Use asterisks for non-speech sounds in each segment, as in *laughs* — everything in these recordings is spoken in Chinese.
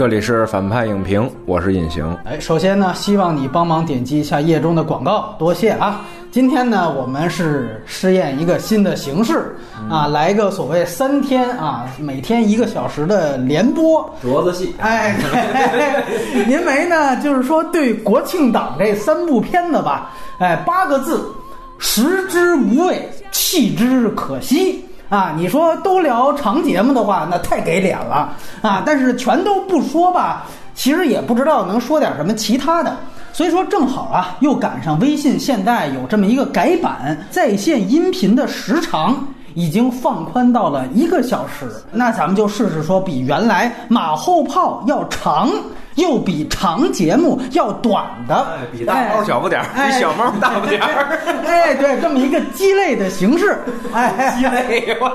这里是反派影评，我是隐形。哎，首先呢，希望你帮忙点击一下页中的广告，多谢啊！今天呢，我们是试验一个新的形式啊，来一个所谓三天啊，每天一个小时的连播。镯子戏，哎，对因为呢，就是说对国庆档这三部片子吧，哎，八个字，食之无味，弃之可惜。啊，你说都聊长节目的话，那太给脸了啊！但是全都不说吧，其实也不知道能说点什么其他的。所以说正好啊，又赶上微信现在有这么一个改版，在线音频的时长已经放宽到了一个小时。那咱们就试试说，比原来马后炮要长，又比长节目要短的，哎，比大猫小不点儿，哎比小猫大不点儿。哎，对，这么一个鸡肋的形式，哎，鸡肋，吧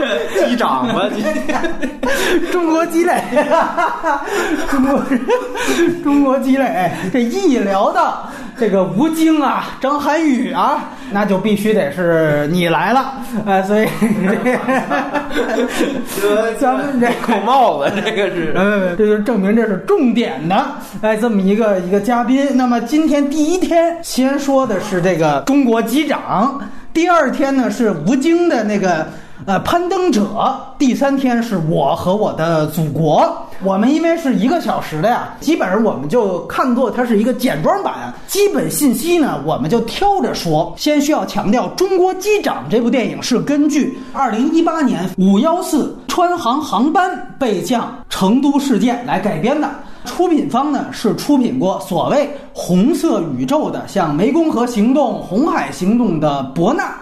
*laughs* 鸡掌吧，鸡 *laughs* 中国鸡肋，*laughs* 中国中国鸡肋，哎这一聊到这个吴京啊、张涵予啊，那就必须得是你来了，哎，所以咱 *laughs* 们这扣帽子，这个是。嗯，*laughs* 这就证明这是重点的，哎，这么一个一个嘉宾。那么今天第一天先说的是这个中国机长，第二天呢是吴京的那个呃攀登者，第三天是我和我的祖国。我们因为是一个小时的呀，基本上我们就看作它是一个简装版，基本信息呢我们就挑着说。先需要强调，《中国机长》这部电影是根据二零一八年五幺四川航航班备降成都事件来改编的。出品方呢是出品过所谓“红色宇宙”的，像《湄公河行动》《红海行动》的博纳。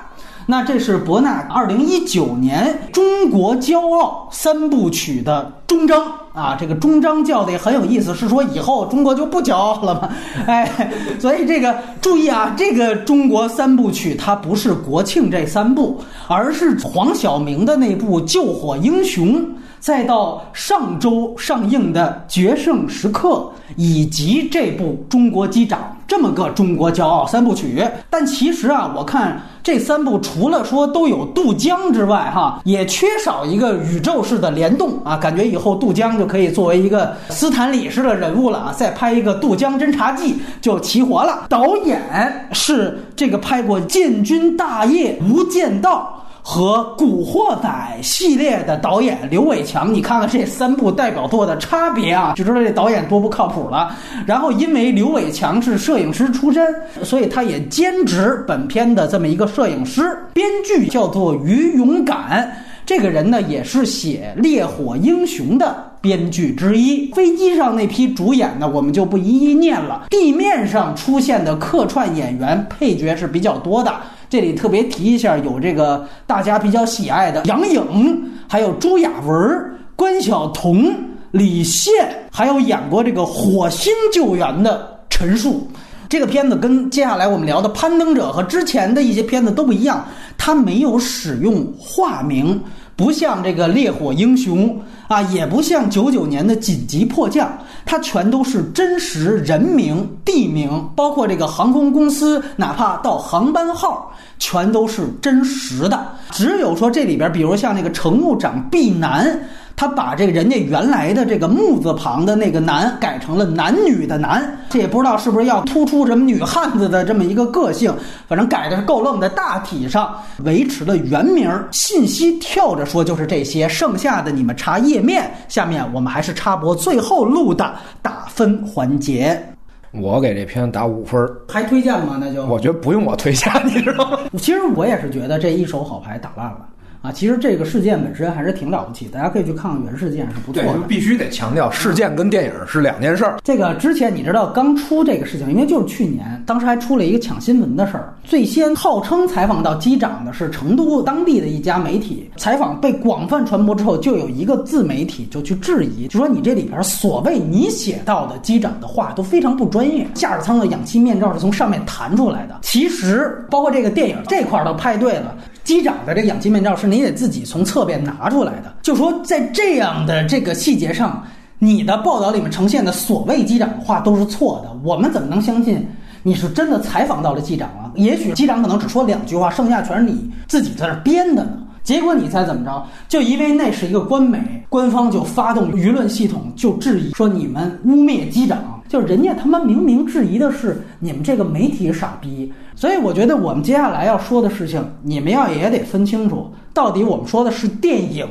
那这是伯纳二零一九年中国骄傲三部曲的终章啊，这个终章叫的也很有意思，是说以后中国就不骄傲了吗？*laughs* 哎，所以这个注意啊，这个中国三部曲它不是国庆这三部，而是黄晓明的那部《救火英雄》。再到上周上映的《决胜时刻》，以及这部《中国机长》这么个中国骄傲三部曲，但其实啊，我看这三部除了说都有渡江之外，哈，也缺少一个宇宙式的联动啊。感觉以后渡江就可以作为一个斯坦李式的人物了啊，再拍一个《渡江侦察记》就齐活了。导演是这个拍过《建军大业》《无间道》。和《古惑仔》系列的导演刘伟强，你看看这三部代表作的差别啊，就知道这导演多不靠谱了。然后，因为刘伟强是摄影师出身，所以他也兼职本片的这么一个摄影师。编剧叫做于勇敢，这个人呢也是写《烈火英雄》的。编剧之一，飞机上那批主演呢，我们就不一一念了。地面上出现的客串演员、配角是比较多的。这里特别提一下，有这个大家比较喜爱的杨颖，还有朱亚文、关晓彤、李现，还有演过这个火星救援的陈数。这个片子跟接下来我们聊的《攀登者》和之前的一些片子都不一样，它没有使用化名，不像这个《烈火英雄》啊，也不像九九年的《紧急迫降》，它全都是真实人名、地名，包括这个航空公司，哪怕到航班号。全都是真实的，只有说这里边，比如像那个乘务长毕南，他把这个人家原来的这个木字旁的那个男改成了男女的男，这也不知道是不是要突出什么女汉子的这么一个个性，反正改的是够愣的。大体上维持了原名，信息跳着说就是这些，剩下的你们查页面。下面我们还是插播最后录的打分环节。我给这片打五分儿，还推荐吗？那就我觉得不用我推荐，你知道吗？其实我也是觉得这一手好牌打烂了啊！其实这个事件本身还是挺了不起，大家可以去看看原事件，是不错的。必须得强调，事件跟电影是两件事儿。这个之前你知道刚出这个事情，因为就是去年，当时还出了一个抢新闻的事儿。最先号称采访到机长的是成都当地的一家媒体，采访被广泛传播之后，就有一个自媒体就去质疑，就说你这里边所谓你写到的机长的话都非常不专业，驾驶舱的氧气面罩是从上面弹出来的。其实包括这个电影这块儿都拍对了。机长的这个氧气面罩是你得自己从侧边拿出来的，就说在这样的这个细节上，你的报道里面呈现的所谓机长的话都是错的，我们怎么能相信你是真的采访到了机长啊？也许机长可能只说两句话，剩下全是你自己在那编的呢。结果你猜怎么着？就因为那是一个官媒，官方就发动舆论系统就质疑说你们污蔑机长，就人家他妈明明质疑的是你们这个媒体傻逼。所以我觉得我们接下来要说的事情，你们要也得分清楚，到底我们说的是电影，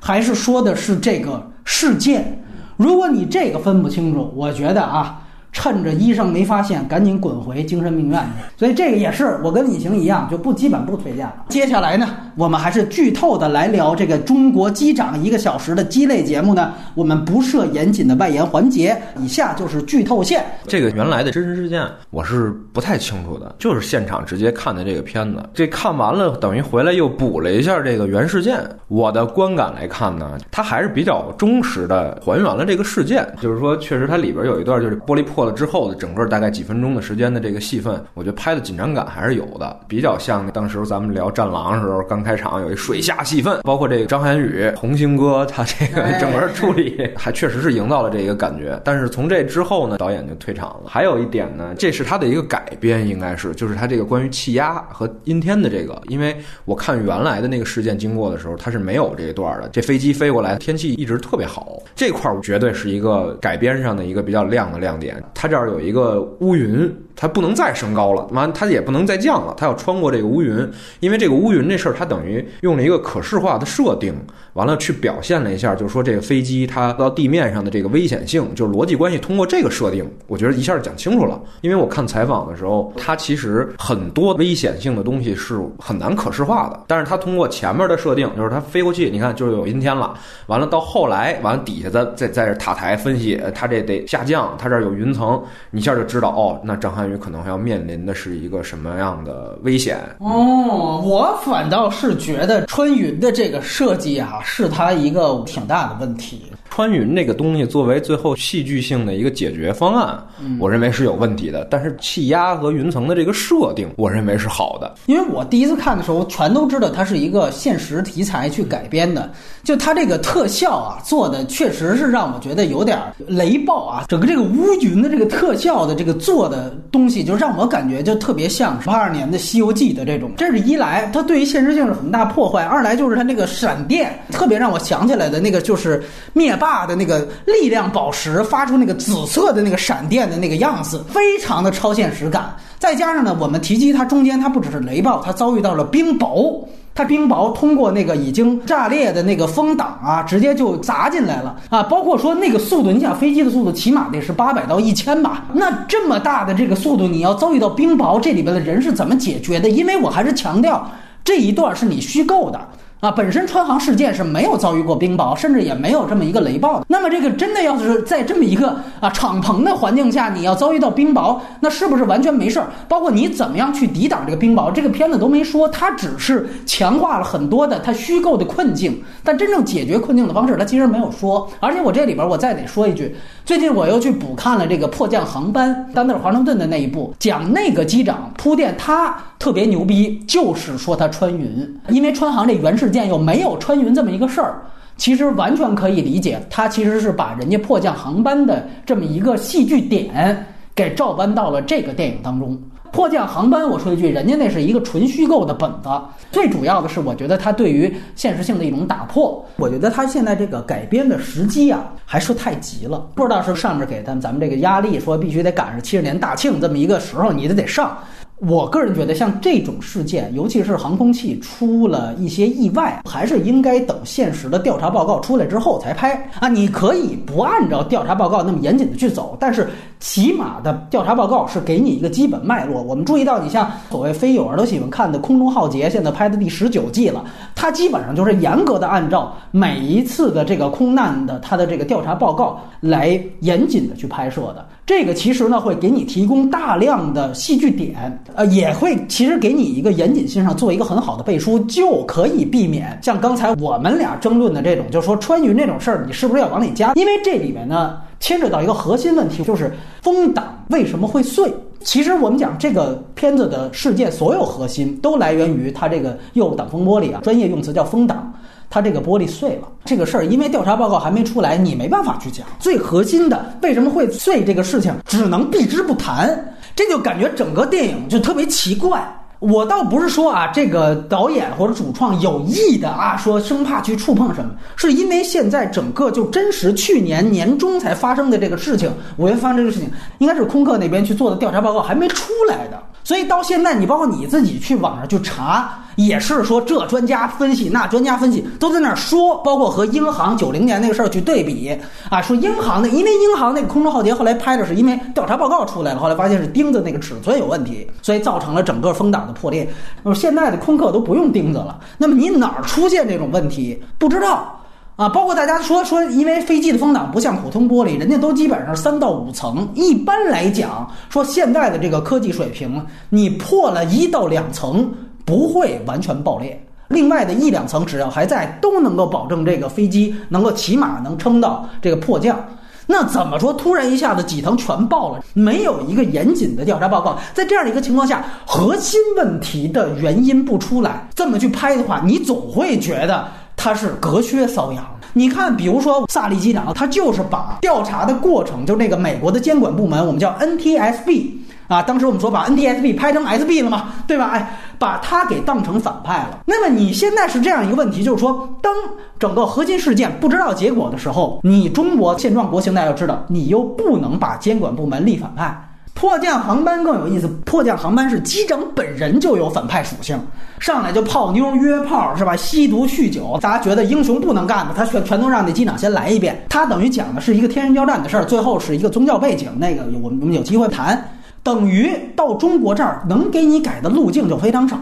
还是说的是这个事件。如果你这个分不清楚，我觉得啊。趁着医生没发现，赶紧滚回精神病院去。所以这个也是我跟李行一样，就不基本不推荐了。接下来呢，我们还是剧透的来聊这个中国机长一个小时的鸡肋节目呢。我们不设严谨的外延环节，以下就是剧透线。这个原来的真实事件我是不太清楚的，就是现场直接看的这个片子。这看完了，等于回来又补了一下这个原事件。我的观感来看呢，它还是比较忠实的还原了这个事件。就是说，确实它里边有一段就是玻璃破。了之后的整个大概几分钟的时间的这个戏份，我觉得拍的紧张感还是有的，比较像当时咱们聊《战狼》的时候，刚开场有一水下戏份，包括这个张涵予、红星哥他这个整个处理，还确实是营造了这个感觉。但是从这之后呢，导演就退场了。还有一点呢，这是他的一个改编，应该是就是他这个关于气压和阴天的这个，因为我看原来的那个事件经过的时候，他是没有这一段的。这飞机飞过来，天气一直特别好，这块儿绝对是一个改编上的一个比较亮的亮点。它这儿有一个乌云。它不能再升高了，完它也不能再降了，它要穿过这个乌云，因为这个乌云这事儿，它等于用了一个可视化的设定，完了去表现了一下，就是说这个飞机它到地面上的这个危险性，就是逻辑关系，通过这个设定，我觉得一下讲清楚了。因为我看采访的时候，它其实很多危险性的东西是很难可视化的，但是它通过前面的设定，就是它飞过去，你看就是有阴天了，完了到后来，完了底下的在在这塔台分析，它这得下降，它这儿有云 *laughs* 层，你一下就知道哦，那张涵予。可能还要面临的是一个什么样的危险？哦，我反倒是觉得春云的这个设计啊，是他一个挺大的问题。穿云这个东西作为最后戏剧性的一个解决方案，我认为是有问题的。但是气压和云层的这个设定，我认为是好的。因为我第一次看的时候，全都知道它是一个现实题材去改编的。就它这个特效啊，做的确实是让我觉得有点雷暴啊。整个这个乌云的这个特效的这个做的东西，就让我感觉就特别像八二年的《西游记》的这种。这是一来，它对于现实性是很大破坏；二来就是它那个闪电，特别让我想起来的那个就是灭霸。大的那个力量宝石发出那个紫色的那个闪电的那个样子，非常的超现实感。再加上呢，我们提及它中间它不只是雷暴，它遭遇到了冰雹，它冰雹通过那个已经炸裂的那个风挡啊，直接就砸进来了啊。包括说那个速度，你想飞机的速度起码得是八百到一千吧？那这么大的这个速度，你要遭遇到冰雹，这里边的人是怎么解决的？因为我还是强调这一段是你虚构的。啊，本身川航事件是没有遭遇过冰雹，甚至也没有这么一个雷暴的。那么这个真的要是在这么一个啊敞篷的环境下，你要遭遇到冰雹，那是不是完全没事儿？包括你怎么样去抵挡这个冰雹，这个片子都没说，它只是强化了很多的它虚构的困境，但真正解决困境的方式，它其实没有说。而且我这里边我再得说一句，最近我又去补看了这个迫降航班，丹泽尔华盛顿的那一部，讲那个机长铺垫他特别牛逼，就是说他穿云，因为川航这原。事件又没有穿云这么一个事儿，其实完全可以理解，他其实是把人家迫降航班的这么一个戏剧点给照搬到了这个电影当中。迫降航班，我说一句，人家那是一个纯虚构的本子。最主要的是，我觉得他对于现实性的一种打破。我觉得他现在这个改编的时机啊，还是太急了。不知道是上面给他们咱们这个压力，说必须得赶上七十年大庆这么一个时候，你得得上。我个人觉得，像这种事件，尤其是航空器出了一些意外，还是应该等现实的调查报告出来之后才拍啊！你可以不按照调查报告那么严谨的去走，但是起码的调查报告是给你一个基本脉络。我们注意到，你像所谓非友儿都喜欢看的《空中浩劫》，现在拍的第十九季了，它基本上就是严格的按照每一次的这个空难的它的这个调查报告来严谨的去拍摄的。这个其实呢，会给你提供大量的戏剧点，呃，也会其实给你一个严谨性上做一个很好的背书，就可以避免像刚才我们俩争论的这种，就是说穿云这种事儿，你是不是要往里加？因为这里面呢，牵扯到一个核心问题，就是风挡为什么会碎？其实我们讲这个片子的事件，所有核心都来源于它这个右挡风玻璃啊，专业用词叫风挡。它这个玻璃碎了，这个事儿因为调查报告还没出来，你没办法去讲。最核心的为什么会碎这个事情，只能避之不谈。这就感觉整个电影就特别奇怪。我倒不是说啊，这个导演或者主创有意的啊，说生怕去触碰什么，是因为现在整个就真实去年年中才发生的这个事情，五月发生这个事情，应该是空客那边去做的调查报告还没出来的。所以到现在，你包括你自己去网上去查，也是说这专家分析，那专家分析都在那儿说，包括和英航九零年那个事儿去对比啊，说英航的，因为英航那个空中浩劫后来拍的是因为调查报告出来了，后来发现是钉子那个尺寸有问题，所以造成了整个风挡的破裂。那么现在的空客都不用钉子了，那么你哪儿出现这种问题不知道？啊，包括大家说说，因为飞机的风挡不像普通玻璃，人家都基本上三到五层。一般来讲，说现在的这个科技水平，你破了一到两层不会完全爆裂，另外的一两层只要还在，都能够保证这个飞机能够起码能撑到这个迫降。那怎么说突然一下子几层全爆了？没有一个严谨的调查报告，在这样的一个情况下，核心问题的原因不出来，这么去拍的话，你总会觉得。他是隔靴搔痒。你看，比如说萨利机长，他就是把调查的过程，就那个美国的监管部门，我们叫 NTSB 啊，当时我们说把 NTSB 拍成 SB 了嘛，对吧？哎，把他给当成反派了。那么你现在是这样一个问题，就是说，当整个核心事件不知道结果的时候，你中国现状国情大家要知道，你又不能把监管部门立反派。迫降航班更有意思，迫降航班是机长本人就有反派属性，上来就泡妞约炮是吧？吸毒酗酒，大家觉得英雄不能干的，他全全都让那机长先来一遍。他等于讲的是一个天人交战的事儿，最后是一个宗教背景，那个我们我们有机会谈。等于到中国这儿能给你改的路径就非常少，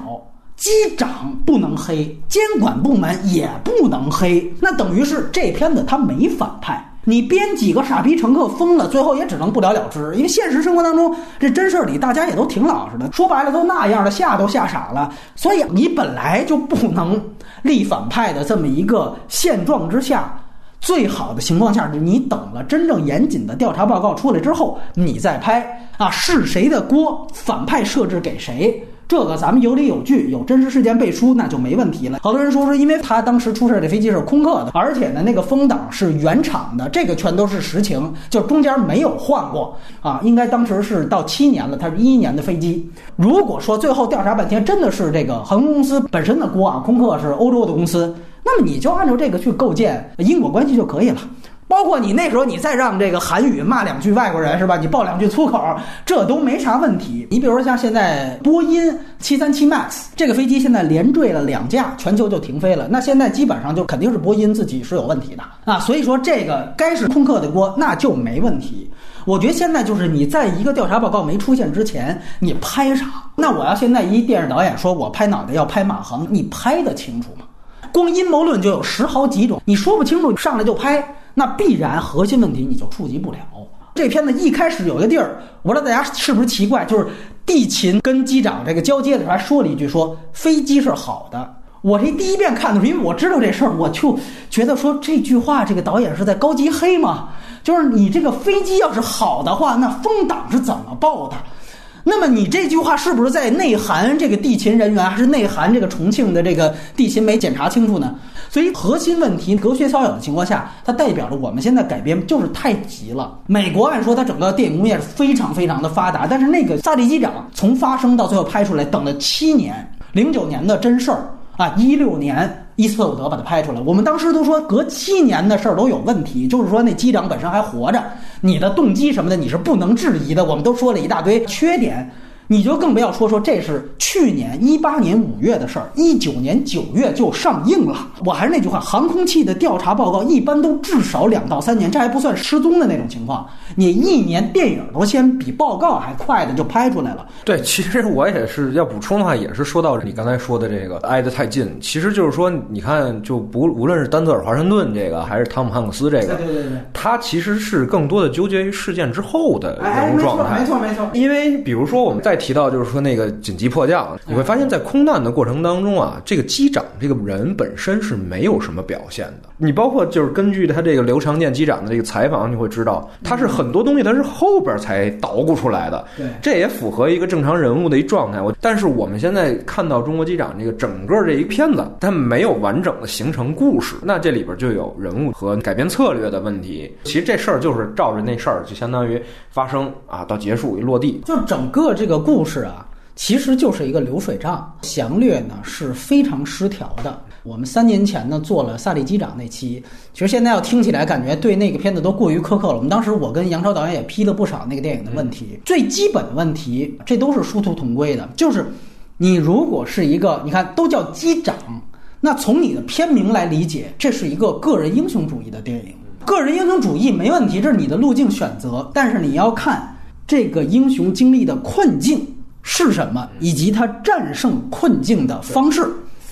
机长不能黑，监管部门也不能黑，那等于是这片子他没反派。你编几个傻逼乘客疯了，最后也只能不了了之。因为现实生活当中，这真事儿里大家也都挺老实的，说白了都那样的，吓都吓傻了。所以你本来就不能立反派的这么一个现状之下，最好的情况下你等了真正严谨的调查报告出来之后，你再拍啊，是谁的锅，反派设置给谁。这个咱们有理有据，有真实事件背书，那就没问题了。好多人说是因为他当时出事的飞机是空客的，而且呢那个风挡是原厂的，这个全都是实情，就中间没有换过啊。应该当时是到七年了，它是一一年的飞机。如果说最后调查半天真的是这个航空公司本身的锅啊，空客是欧洲的公司，那么你就按照这个去构建因果关系就可以了。包括你那时候，你再让这个韩语骂两句外国人是吧？你爆两句粗口，这都没啥问题。你比如说像现在波音七三七 MAX 这个飞机，现在连坠了两架，全球就停飞了。那现在基本上就肯定是波音自己是有问题的啊。所以说这个该是空客的锅，那就没问题。我觉得现在就是你在一个调查报告没出现之前，你拍啥？那我要现在一电视导演说我拍脑袋要拍马航，你拍得清楚吗？光阴谋论就有十好几种，你说不清楚上来就拍。那必然核心问题你就触及不了。这片子一开始有一个地儿，我不知道大家是不是奇怪，就是地勤跟机长这个交接的时候还说了一句，说飞机是好的。我这第一遍看的时候，因为我知道这事儿，我就觉得说这句话，这个导演是在高级黑吗？就是你这个飞机要是好的话，那风挡是怎么爆的？那么你这句话是不是在内涵这个地勤人员，还是内涵这个重庆的这个地勤没检查清楚呢？所以核心问题隔靴搔痒的情况下，它代表着我们现在改编就是太急了。美国按说它整个电影工业是非常非常的发达，但是那个萨利机长从发生到最后拍出来等了七年，零九年的真事儿啊，一六年。伊斯特伍德把它拍出来，我们当时都说隔七年的事儿都有问题，就是说那机长本身还活着，你的动机什么的你是不能质疑的，我们都说了一大堆缺点。你就更不要说说这是去年一八年五月的事儿，一九年九月就上映了。我还是那句话，航空器的调查报告一般都至少两到三年，这还不算失踪的那种情况。你一年电影都先比报告还快的就拍出来了。对，其实我也是要补充的话，也是说到你刚才说的这个挨得太近，其实就是说，你看，就不无论是丹泽尔华盛顿这个，还是汤姆汉克斯这个，对对对，他其实是更多的纠结于事件之后的人物状态。没错没错，因为比如说我们在。提到就是说那个紧急迫降，你会发现在空难的过程当中啊，这个机长这个人本身是没有什么表现的。你包括就是根据他这个刘长健机长的这个采访，你会知道他是很多东西他是后边才捣鼓出来的。对，这也符合一个正常人物的一状态。我但是我们现在看到中国机长这个整个这一片子，他没有完整的形成故事，那这里边就有人物和改变策略的问题。其实这事儿就是照着那事儿，就相当于发生啊，到结束一落地，就整个这个。故事啊，其实就是一个流水账，详略呢是非常失调的。我们三年前呢做了萨利机长那期，其实现在要听起来感觉对那个片子都过于苛刻了。我们当时我跟杨超导演也批了不少那个电影的问题，最基本的问题，这都是殊途同归的，就是你如果是一个，你看都叫机长，那从你的片名来理解，这是一个个人英雄主义的电影。个人英雄主义没问题，这是你的路径选择，但是你要看这个英雄经历的困境是什么，以及他战胜困境的方式，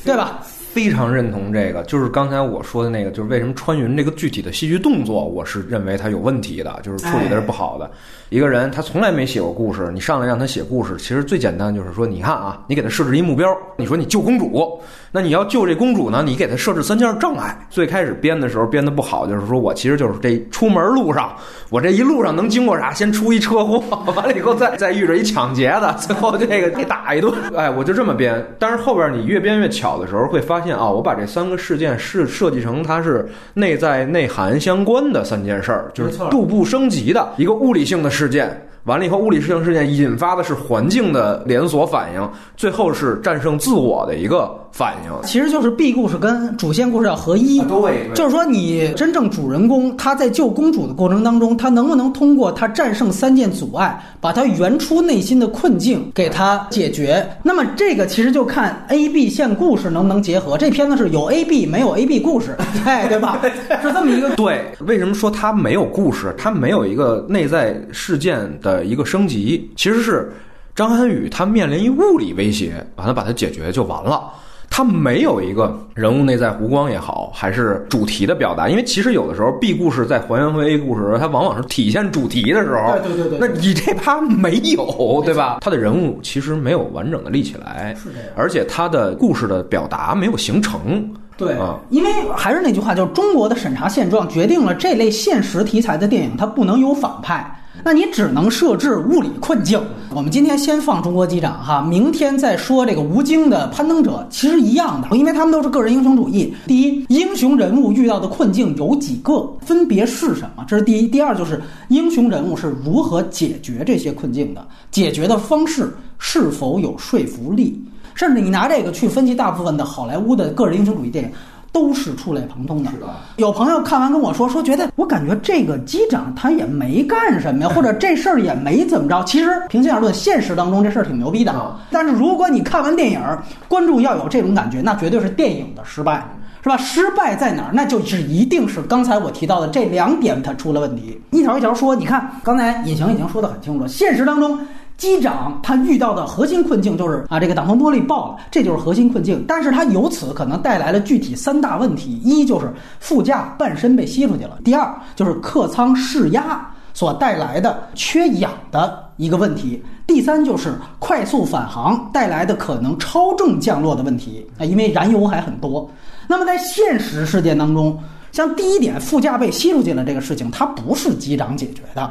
对吧？非常认同这个，就是刚才我说的那个，就是为什么穿云这个具体的戏剧动作，我是认为它有问题的，就是处理的是不好的。一个人他从来没写过故事，你上来让他写故事，其实最简单就是说，你看啊，你给他设置一目标，你说你救公主，那你要救这公主呢，你给他设置三件障碍。最开始编的时候编的不好，就是说我其实就是这出门路上，我这一路上能经过啥？先出一车祸，完了以后再再遇着一抢劫的，最后这个给打一顿。哎，我就这么编。但是后边你越编越巧的时候，会发现啊，我把这三个事件是设计成它是内在内涵相关的三件事儿，就是步步升级的一个物理性的事件。完了以后，物理性事件引发的是环境的连锁反应，最后是战胜自我的一个反应。其实就是 B 故事跟主线故事要合一。对，就是说你真正主人公他在救公主的过程当中，他能不能通过他战胜三件阻碍，把他原初内心的困境给他解决？那么这个其实就看 A、B 线故事能不能结合。这片子是有 A、B 没有 A、B 故事，哎，对吧？*laughs* 是这么一个。对，为什么说它没有故事？它没有一个内在事件的。的一个升级，其实是张涵予他面临一物理威胁，完了把它解决就完了。他没有一个人物内在弧光也好，还是主题的表达。因为其实有的时候 B 故事在还原回 A 故事的时候，它往往是体现主题的时候。对对对。那你这趴没有，对吧？他的人物其实没有完整的立起来，是这样。而且他的故事的表达没有形成。对，因为还是那句话，就是中国的审查现状决定了这类现实题材的电影它不能有反派。那你只能设置物理困境。我们今天先放中国机长哈，明天再说这个吴京的攀登者，其实一样的，因为他们都是个人英雄主义。第一，英雄人物遇到的困境有几个，分别是什么？这是第一。第二，就是英雄人物是如何解决这些困境的，解决的方式是否有说服力？甚至你拿这个去分析大部分的好莱坞的个人英雄主义电影。都是触类旁通的。有朋友看完跟我说，说觉得我感觉这个机长他也没干什么呀，*laughs* 或者这事儿也没怎么着。其实平心而论，现实当中这事儿挺牛逼的。但是如果你看完电影，观众要有这种感觉，那绝对是电影的失败，是吧？失败在哪儿？那就是一定是刚才我提到的这两点它出了问题。一条一条说，你看刚才隐形已经说得很清楚了，现实当中。机长他遇到的核心困境就是啊，这个挡风玻璃爆了，这就是核心困境。但是他由此可能带来了具体三大问题：一就是副驾半身被吸出去了；第二就是客舱失压所带来的缺氧的一个问题；第三就是快速返航带来的可能超重降落的问题啊，因为燃油还很多。那么在现实事件当中，像第一点副驾被吸出去了这个事情，它不是机长解决的。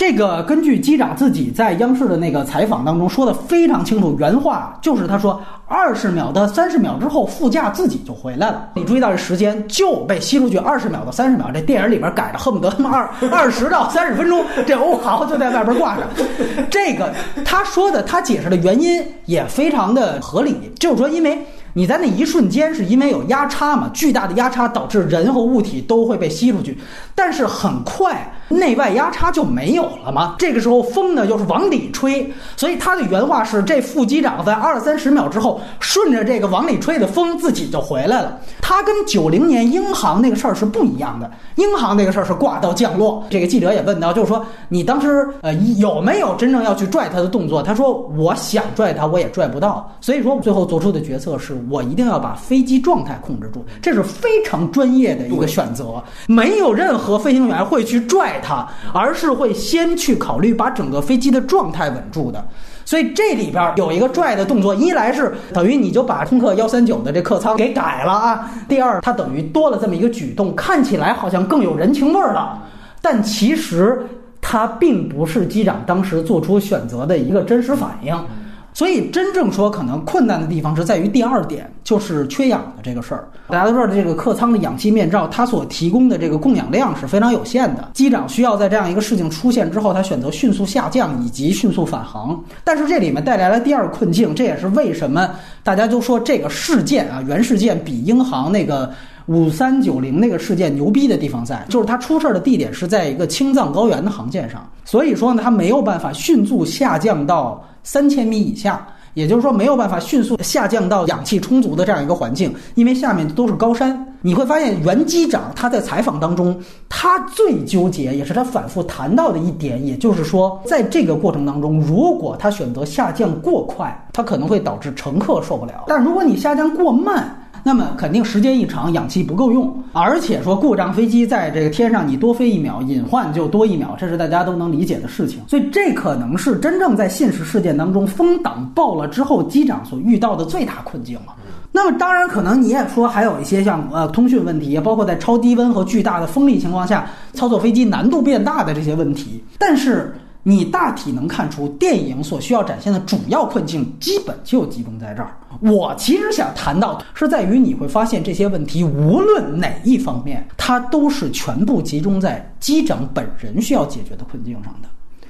这个根据机长自己在央视的那个采访当中说的非常清楚，原话就是他说二十秒到三十秒之后副驾自己就回来了。你注意到这时间就被吸出去二十秒到三十秒，这电影里边改的恨不得他妈二二十到三十分钟，这欧豪就在外边挂着。这个他说的他解释的原因也非常的合理，就是说因为。你在那一瞬间是因为有压差嘛？巨大的压差导致人和物体都会被吸出去，但是很快内外压差就没有了吗。这个时候风呢又是往里吹，所以他的原话是：这副机长在二三十秒之后，顺着这个往里吹的风自己就回来了。他跟九零年英航那个事儿是不一样的。英航那个事儿是挂到降落。这个记者也问到，就是说你当时呃有没有真正要去拽他的动作？他说我想拽他，我也拽不到。所以说最后做出的决策是。我一定要把飞机状态控制住，这是非常专业的一个选择。没有任何飞行员会去拽它，而是会先去考虑把整个飞机的状态稳住的。所以这里边有一个拽的动作，一来是等于你就把空客幺三九的这客舱给改了啊；第二，它等于多了这么一个举动，看起来好像更有人情味儿了。但其实它并不是机长当时做出选择的一个真实反应。所以，真正说可能困难的地方是在于第二点，就是缺氧的这个事儿。大家都知道，这个客舱的氧气面罩，它所提供的这个供氧量是非常有限的。机长需要在这样一个事情出现之后，他选择迅速下降以及迅速返航。但是这里面带来了第二困境，这也是为什么大家都说这个事件啊，原事件比英航那个。五三九零那个事件牛逼的地方在，就是它出事儿的地点是在一个青藏高原的航线上，所以说呢，它没有办法迅速下降到三千米以下，也就是说没有办法迅速下降到氧气充足的这样一个环境，因为下面都是高山。你会发现，原机长他在采访当中，他最纠结，也是他反复谈到的一点，也就是说，在这个过程当中，如果他选择下降过快，他可能会导致乘客受不了；但如果你下降过慢，那么肯定时间一长，氧气不够用，而且说故障飞机在这个天上，你多飞一秒，隐患就多一秒，这是大家都能理解的事情。所以这可能是真正在现实事件当中风挡爆了之后，机长所遇到的最大困境了。那么当然，可能你也说还有一些像呃通讯问题，包括在超低温和巨大的风力情况下操作飞机难度变大的这些问题，但是。你大体能看出，电影所需要展现的主要困境，基本就集中在这儿。我其实想谈到，是在于你会发现这些问题，无论哪一方面，它都是全部集中在机长本人需要解决的困境上的。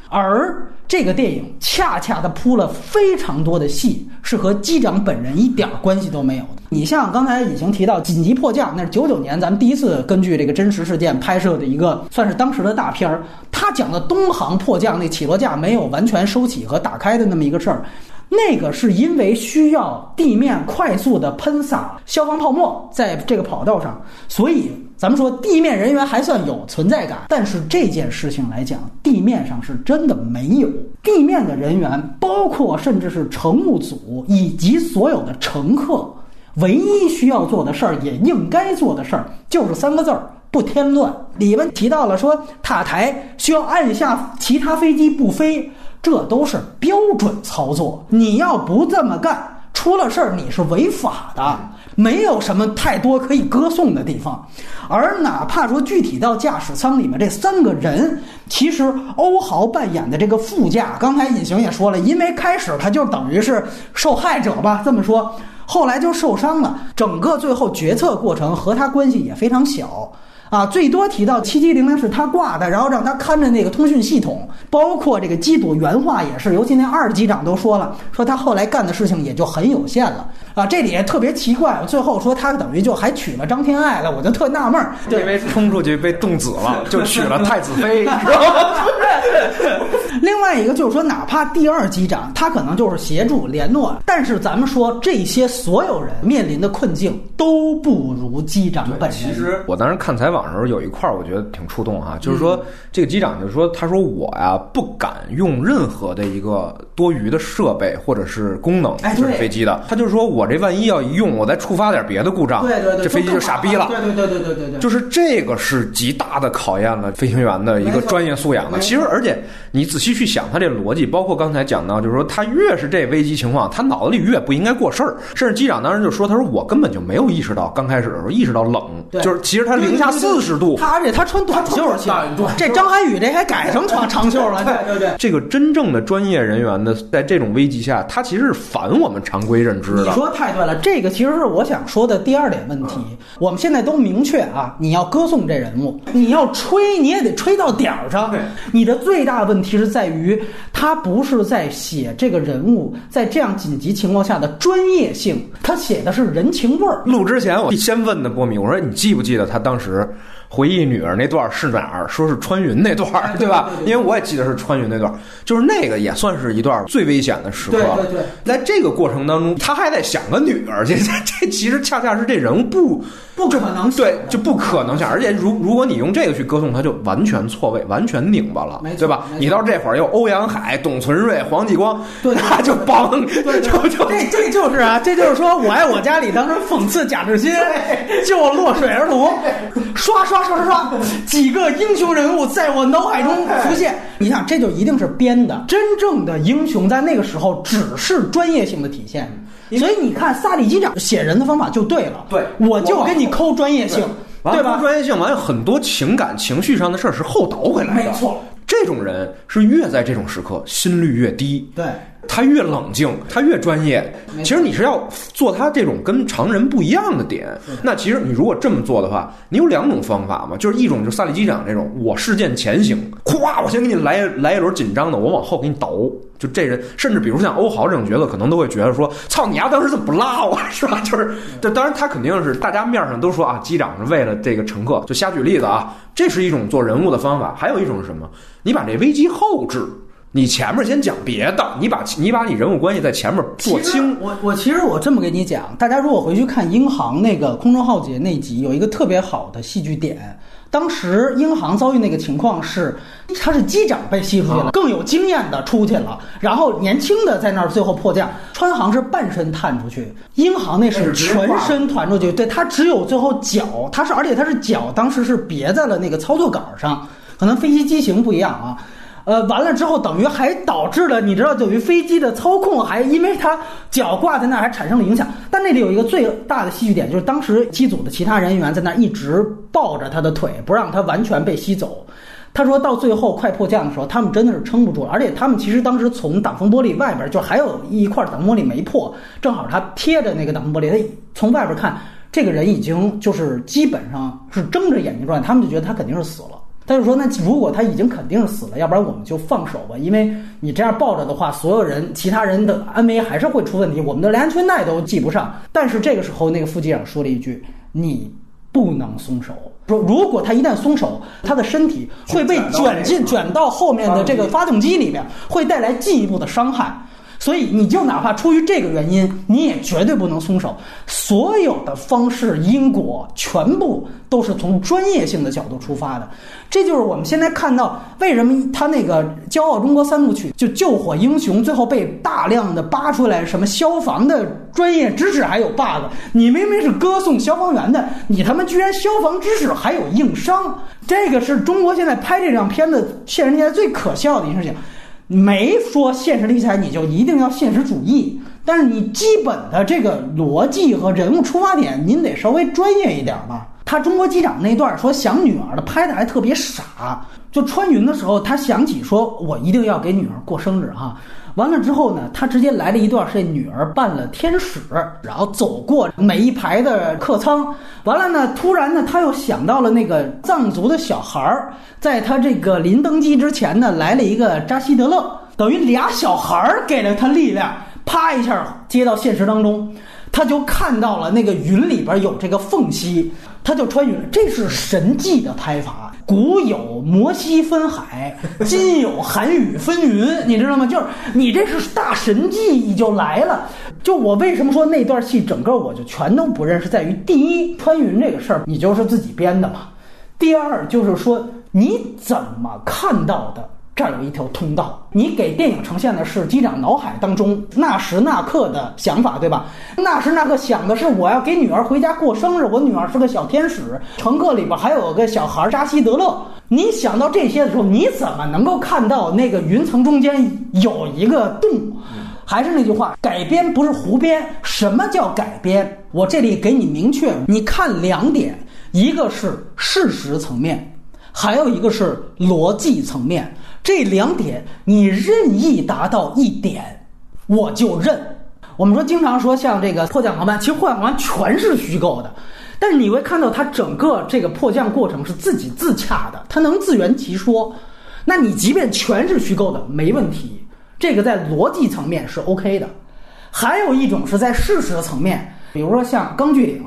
而这个电影恰恰的铺了非常多的戏，是和机长本人一点关系都没有的。你像刚才已经提到《紧急迫降》，那是九九年咱们第一次根据这个真实事件拍摄的一个，算是当时的大片儿。他讲的东航迫降那起落架没有完全收起和打开的那么一个事儿，那个是因为需要地面快速的喷洒消防泡沫在这个跑道上，所以。咱们说地面人员还算有存在感，但是这件事情来讲，地面上是真的没有地面的人员，包括甚至是乘务组以及所有的乘客，唯一需要做的事儿，也应该做的事儿，就是三个字儿：不添乱。里面提到了说塔台需要按下其他飞机不飞，这都是标准操作。你要不这么干，出了事儿你是违法的。没有什么太多可以歌颂的地方，而哪怕说具体到驾驶舱里面这三个人，其实欧豪扮演的这个副驾，刚才隐形也说了，因为开始他就等于是受害者吧，这么说，后来就受伤了，整个最后决策过程和他关系也非常小。啊，最多提到七七零零是他挂的，然后让他看着那个通讯系统，包括这个机组原话也是，尤其那二机长都说了，说他后来干的事情也就很有限了。啊，这里特别奇怪，最后说他等于就还娶了张天爱了，我就特纳闷儿，因为冲出去被冻死了，*laughs* 就娶了太子妃。*laughs* 另外一个就是说，哪怕第二机长他可能就是协助联络，但是咱们说这些所有人面临的困境都不如机长本人。其实我当时看采访。时候有一块儿我觉得挺触动哈，就是说这个机长就说，他说我呀不敢用任何的一个多余的设备或者是功能是飞机的，他就是说我这万一要一用，我再触发点别的故障，对对对，这飞机就傻逼了，对对对对对对对，就是这个是极大的考验了飞行员的一个专业素养的。其实而且你仔细去想他这逻辑，包括刚才讲到，就是说他越是这危机情况，他脑子里越不应该过事儿。甚至机长当时就说，他说我根本就没有意识到刚开始的时候意识到冷，就是其实他零下四。四十度，他而且他穿短袖去，这张涵予这还改成穿长袖了。对对对，这个真正的专业人员呢，在这种危机下，他其实是反我们常规认知的。你说太对了，这个其实是我想说的第二点问题。我们现在都明确啊，你要歌颂这人物，你要吹你也得吹到点儿上。你的最大问题是在于，他不是在写这个人物在这样紧急情况下的专业性，他写的是人情味儿。录之前我先问的波米，我说你记不记得他当时？回忆女儿那段是哪儿？说是穿云那段，对吧？因为我也记得是穿云那段，就是那个也算是一段最危险的时刻。对对对，在这个过程当中，他还在想个女儿，这 *laughs* 这其实恰恰是这人物不不可能对，就不可能想。而且如如果你用这个去歌颂他，就完全错位，完全拧巴了，对吧？你到这会儿又欧阳海、董存瑞、黄继光，对，那就帮，就就这这就是啊，这就是说我爱我家里当时讽刺贾志新救落水儿童，刷刷。刷刷刷，几个英雄人物在我脑海中浮现。你想，这就一定是编的。真正的英雄在那个时候只是专业性的体现。所以你看，萨利机长写人的方法就对了。对，我就跟你抠专业性，对吧？专业性完，有很多情感情绪上的事儿是后倒回来的。没错，这种人是越在这种时刻心率越低。对。他越冷静，他越专业。其实你是要做他这种跟常人不一样的点。那其实你如果这么做的话，你有两种方法嘛，就是一种就萨利机长这种，我事件前行，咵，我先给你来来一轮紧张的，我往后给你倒。就这人，甚至比如像欧豪这种角色，可能都会觉得说：“操你丫当时怎么不拉我，是吧？” *laughs* 就是，这当然他肯定是大家面上都说啊，机长是为了这个乘客，就瞎举例子啊，这是一种做人物的方法。还有一种是什么？你把这危机后置，你前面先讲别的，你把你把你人物关系在前面做清。我我其实我这么跟你讲，大家如果回去看英航那个空中浩劫那集，有一个特别好的戏剧点。当时英航遭遇那个情况是，他是机长被吸出去了，啊更有经验的出去了，然后年轻的在那儿最后迫降。川航是半身探出去，英航那是全身团出去，对他只有最后脚，他是而且他是脚当时是别在了那个操作杆上，可能飞机机型不一样啊。呃，完了之后，等于还导致了，你知道，等于飞机的操控还因为它脚挂在那儿，还产生了影响。但那里有一个最大的戏剧点，就是当时机组的其他人员在那儿一直抱着他的腿，不让他完全被吸走。他说到最后快迫降的时候，他们真的是撑不住了，而且他们其实当时从挡风玻璃外边就还有一块挡风玻璃没破，正好他贴着那个挡风玻璃，他从外边看，这个人已经就是基本上是睁着眼睛转，他们就觉得他肯定是死了。他就说：“那如果他已经肯定是死了，要不然我们就放手吧，因为你这样抱着的话，所有人其他人的安危还是会出问题，我们的连安全带都系不上。”但是这个时候，那个副机长说了一句：“你不能松手。”说如果他一旦松手，他的身体会被卷进卷到后面的这个发动机里面，会带来进一步的伤害。所以你就哪怕出于这个原因，你也绝对不能松手。所有的方式因果全部都是从专业性的角度出发的。这就是我们现在看到为什么他那个《骄傲中国三部曲》就救火英雄最后被大量的扒出来什么消防的专业知识还有 bug。你明明是歌颂消防员的，你他妈居然消防知识还有硬伤。这个是中国现在拍这张片子现实题材最可笑的一件事情。没说现实题材你就一定要现实主义，但是你基本的这个逻辑和人物出发点，您得稍微专业一点吧。他中国机长那段说想女儿的拍的还特别傻，就穿云的时候，他想起说我一定要给女儿过生日哈。完了之后呢，他直接来了一段是女儿扮了天使，然后走过每一排的客舱。完了呢，突然呢，他又想到了那个藏族的小孩儿，在他这个临登机之前呢，来了一个扎西德勒，等于俩小孩儿给了他力量，啪一下接到现实当中。他就看到了那个云里边有这个缝隙，他就穿云，这是神迹的拍法。古有摩西分海，*laughs* 今有韩语分云，你知道吗？就是你这是大神迹，你就来了。就我为什么说那段戏整个我就全都不认识，在于第一，穿云这个事儿你就是自己编的嘛；第二就是说你怎么看到的。这儿有一条通道，你给电影呈现的是机长脑海当中那时那刻的想法，对吧？那时那刻想的是我要给女儿回家过生日，我女儿是个小天使，乘客里边还有个小孩扎西德勒。你想到这些的时候，你怎么能够看到那个云层中间有一个洞？还是那句话，改编不是胡编。什么叫改编？我这里给你明确，你看两点，一个是事实层面，还有一个是逻辑层面。这两点你任意达到一点，我就认。我们说经常说像这个迫降航班，其实迫降航班全是虚构的，但是你会看到它整个这个迫降过程是自己自洽的，它能自圆其说。那你即便全是虚构的，没问题，这个在逻辑层面是 OK 的。还有一种是在事实层面，比如说像《钢锯岭》。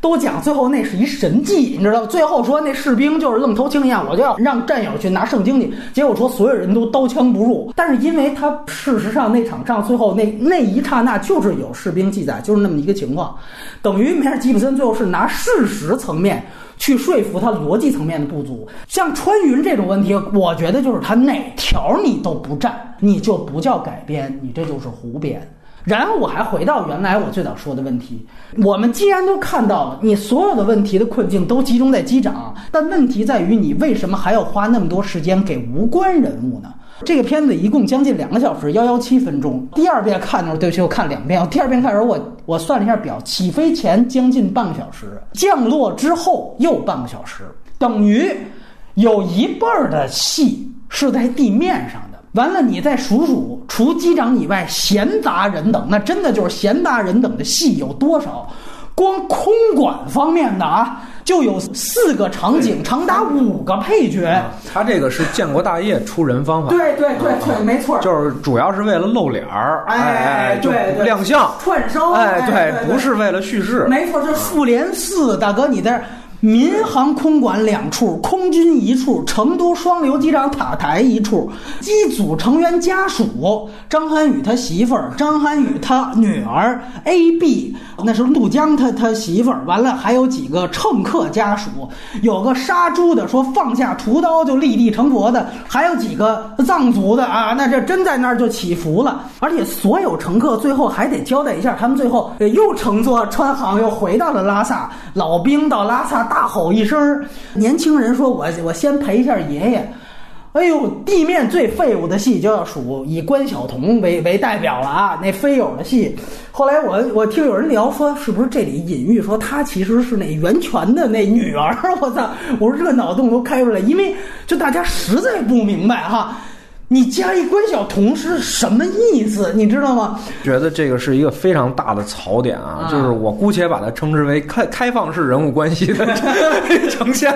都讲最后那是一神迹，你知道？最后说那士兵就是愣头青一样，我就要让战友去拿圣经去。结果说所有人都刀枪不入，但是因为他事实上那场仗最后那 *laughs* 那一刹那就是有士兵记载，就是那么一个情况，等于梅尔吉普森最后是拿事实层面去说服他逻辑层面的不足。像穿云这种问题，我觉得就是他哪条你都不占，你就不叫改编，你这就是胡编。然后我还回到原来我最早说的问题，我们既然都看到了，你所有的问题的困境都集中在机长，但问题在于你为什么还要花那么多时间给无关人物呢？这个片子一共将近两个小时，幺幺七分钟。第二遍看的时候，对不起，我看两遍。第二遍看的时候，我我算了一下表，起飞前将近半个小时，降落之后又半个小时，等于有一半的戏是在地面上。完了，你再数数，除机长以外，闲杂人等，那真的就是闲杂人等的戏有多少？光空管方面的啊，就有四个场景，长达五个配角。他这个是建国大业出人方法，对对对对，没错，就是主要是为了露脸儿，哎，就亮相串烧，哎，对，不是为了叙事。没错，这复联四，大哥你在。民航空管两处，空军一处，成都双流机场塔台一处。机组成员家属：张涵予他媳妇儿，张涵予他女儿 A、B，那是陆江他他媳妇儿。完了，还有几个乘客家属，有个杀猪的说放下屠刀就立地成佛的，还有几个藏族的啊，那这真在那儿就祈福了。而且所有乘客最后还得交代一下，他们最后又乘坐川航又回到了拉萨，老兵到拉萨。大吼一声，年轻人说：“我我先陪一下爷爷。”哎呦，地面最废物的戏就要数以关晓彤为为代表了啊！那飞友的戏，后来我我听有人聊说，是不是这里隐喻说他其实是那袁泉的那女儿？我操！我说这个脑洞都开出来，因为就大家实在不明白哈。你加一关晓彤是什么意思？你知道吗？觉得这个是一个非常大的槽点啊！就是我姑且把它称之为开开放式人物关系的 *laughs* 呈现，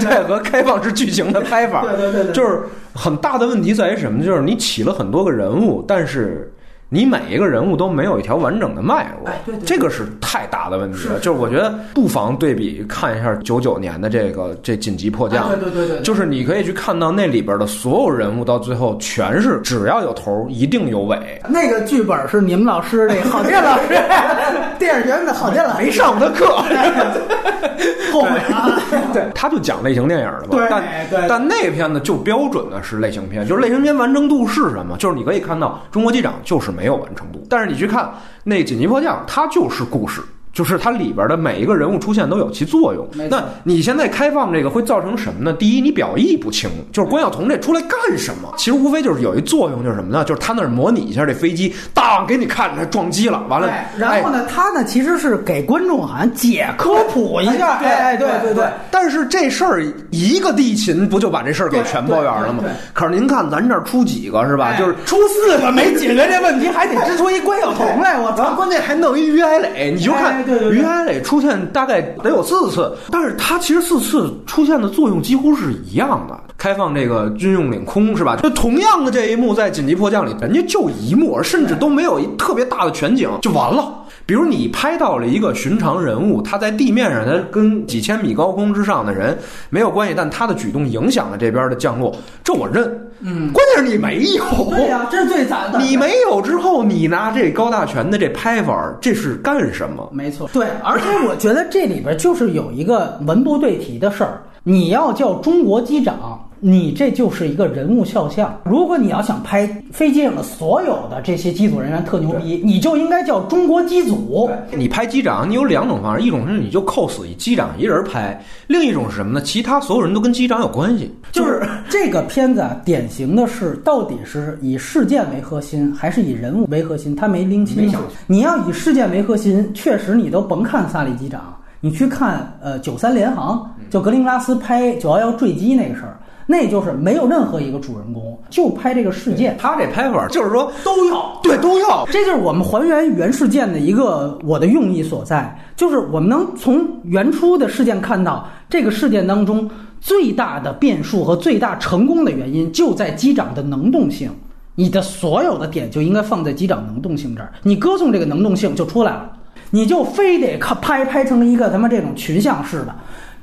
对和开放式剧情的拍法，对对对，就是很大的问题在于什么？就是你起了很多个人物，但是。你每一个人物都没有一条完整的脉络，这个是太大的问题了。就是我觉得不妨对比看一下九九年的这个这紧急迫降，对对对对，就是你可以去看到那里边的所有人物到最后全是只要有头一定有尾。那个剧本是你们老师那郝建老师，*laughs* 电影学院的郝建老师没上过的课，*laughs* 后悔啊。*laughs* 对，他就讲类型电影的嘛。但但那片子就标准的是类型片，就是类型片完成度是什么？就是你可以看到《中国机长》就是没。有完成度，但是你去看那紧急迫降，它就是故事。就是它里边的每一个人物出现都有其作用。那你现在开放这个会造成什么呢？第一，你表意不清，就是关晓彤这出来干什么？其实无非就是有一作用，就是什么呢？就是他那儿模拟一下这飞机，当给你看，它撞击了，完了。然后呢，他呢其实是给观众好像解科普一下。哎，对对对。但是这事儿一个地勤不就把这事儿给全包圆了吗？可是您看咱这儿出几个是吧？就是出四个没解决这问题，还得支出一关晓彤来。我操，关键还弄一于海磊，你就看。于海磊出现大概得有四次，但是他其实四次出现的作用几乎是一样的。开放这个军用领空是吧？就同样的这一幕在紧急迫降里，人家就一幕，甚至都没有一特别大的全景就完了。比如你拍到了一个寻常人物，他在地面上，他跟几千米高空之上的人没有关系，但他的举动影响了这边的降落，这我认。嗯，关键是你没有。对呀，这是最惨的。你没有之后，你拿这高大全的这拍法，这是干什么？没错，对。而且我觉得这里边就是有一个文不对题的事儿，你要叫中国机长。你这就是一个人物肖像。如果你要想拍飞机上的所有的这些机组人员特牛逼，你就应该叫中国机组。你拍机长，你有两种方式，一种是你就扣死一机长一人拍，另一种是什么呢？其他所有人都跟机长有关系。就是这个片子啊，典型的是到底是以事件为核心，还是以人物为核心？他没拎清楚。你要以事件为核心，确实你都甭看萨利机长，你去看呃九三联航，就格林拉斯拍九幺幺坠机那个事儿。那就是没有任何一个主人公，就拍这个事件。他这拍法就是说都要，对，都要。这就是我们还原原事件的一个我的用意所在，就是我们能从原初的事件看到，这个事件当中最大的变数和最大成功的原因就在机长的能动性。你的所有的点就应该放在机长能动性这儿，你歌颂这个能动性就出来了，你就非得看拍拍成一个他妈这种群像式的。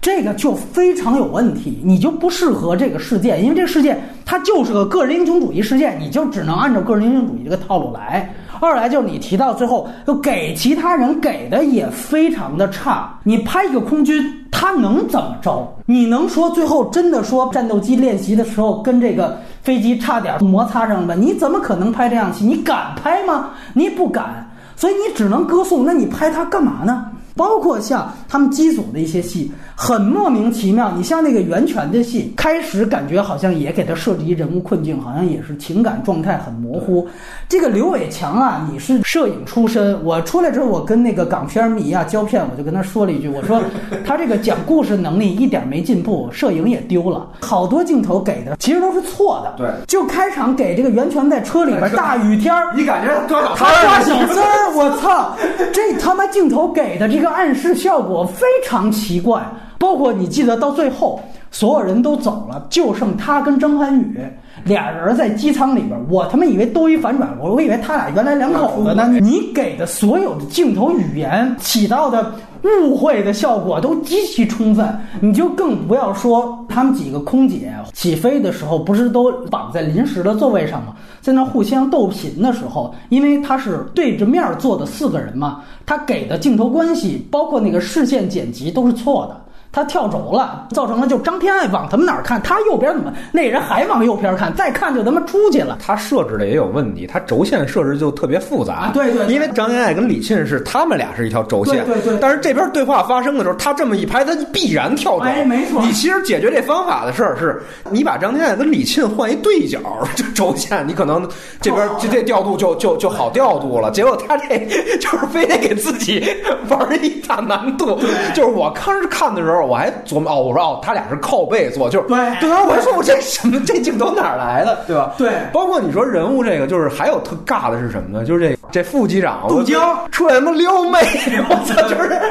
这个就非常有问题，你就不适合这个事件，因为这个事件它就是个个人英雄主义事件，你就只能按照个人英雄主义这个套路来。二来就是你提到最后，就给其他人给的也非常的差。你拍一个空军，他能怎么着？你能说最后真的说战斗机练习的时候跟这个飞机差点摩擦上吗？你怎么可能拍这样戏？你敢拍吗？你不敢，所以你只能歌颂。那你拍它干嘛呢？包括像他们机组的一些戏，很莫名其妙。你像那个袁泉的戏，开始感觉好像也给他设置一人物困境，好像也是情感状态很模糊。这个刘伟强啊，你是摄影出身，我出来之后，我跟那个港片迷啊胶片，我就跟他说了一句，我说他这个讲故事能力一点没进步，摄影也丢了，好多镜头给的其实都是错的。对，就开场给这个袁泉在车里边大雨天儿，*laughs* 你感觉抓小他抓小三儿，我操！这他妈镜头给的这这个暗示效果非常奇怪。包括你记得到最后，所有人都走了，就剩他跟张涵予俩人在机舱里边。我他妈以为都一反转，我我以为他俩原来两口子呢。你给的所有的镜头语言起到的误会的效果都极其充分，你就更不要说他们几个空姐起飞的时候，不是都绑在临时的座位上吗？在那互相斗贫的时候，因为他是对着面坐的四个人嘛，他给的镜头关系，包括那个视线剪辑都是错的。他跳轴了，造成了就张天爱往他们哪儿看，他右边怎么那人还往右边看，再看就他妈出去了。他设置的也有问题，他轴线设置就特别复杂。啊对对对因为张天爱跟李沁是他们俩是一条轴线，对对对但是这边对话发生的时候，他这么一拍，他必然跳轴。哎没错你其实解决这方法的事儿是，你把张天爱跟李沁换一对角，这轴线你可能这边 *laughs* 这这调度就就就好调度了。结果他这就是非得给自己玩一大难度。就是我当时看的时候，我还琢磨哦，我说哦，他俩是靠背坐，就是对对吧？我还说我这什么这镜头哪儿来的，对吧？对包括你说人物这个，就是还有特尬的是什么呢？就是这这副机长杜江出来他妈撩妹，*laughs* 我操，就是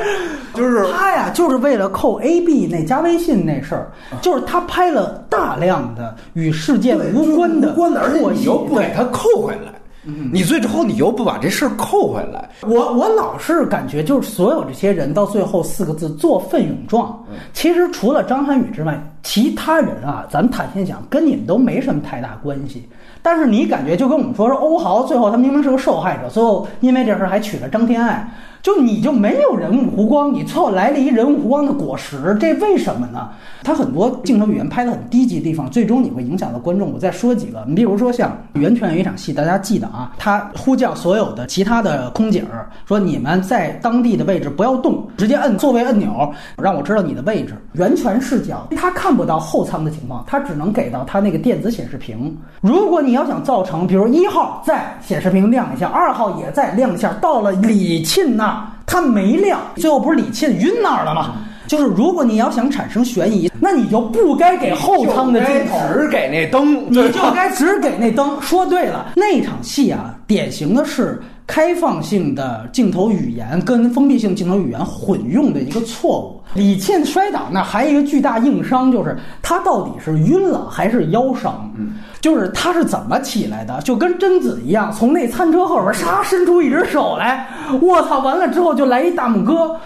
就是他呀，就是为了扣 A B 那加微信那事儿，就是他拍了大量的与事件无关的无关的，而且你又不给他扣回来，你最后你又不把这事儿扣回来，我我老是感觉，就是所有这些人到最后四个字做奋勇状。其实除了张涵予之外，其他人啊，咱们坦心讲，跟你们都没什么太大关系。但是你感觉就跟我们说说欧豪，最后他明明是个受害者，最后因为这事儿还娶了张天爱，就你就没有人物弧光，你错来了一人物弧光的果实，这为什么呢？他很多镜头语言拍的很低级的地方，最终你会影响到观众。我再说几个，你比如说像袁泉有一场戏，大家记得啊，他呼叫所有的其他的空姐儿说：“你们在当地的位置不要动，直接摁座位按钮，让我知道你的位置。”袁泉视角他看不到后舱的情况，他只能给到他那个电子显示屏。如果你要想造成，比如一号在显示屏亮一下，二号也在亮一下，到了李沁那儿他没亮，最后不是李沁晕那儿了吗？就是如果你要想产生悬疑，那你就不该给后舱的镜头，只给那灯，你就该只给那灯。说对了，那场戏啊，典型的是开放性的镜头语言跟封闭性镜头语言混用的一个错误。李沁摔倒那还有一个巨大硬伤，就是他到底是晕了还是腰伤？嗯，就是他是怎么起来的？就跟贞子一样，从那餐车后边唰伸出一只手来，我操！完了之后就来一大拇哥。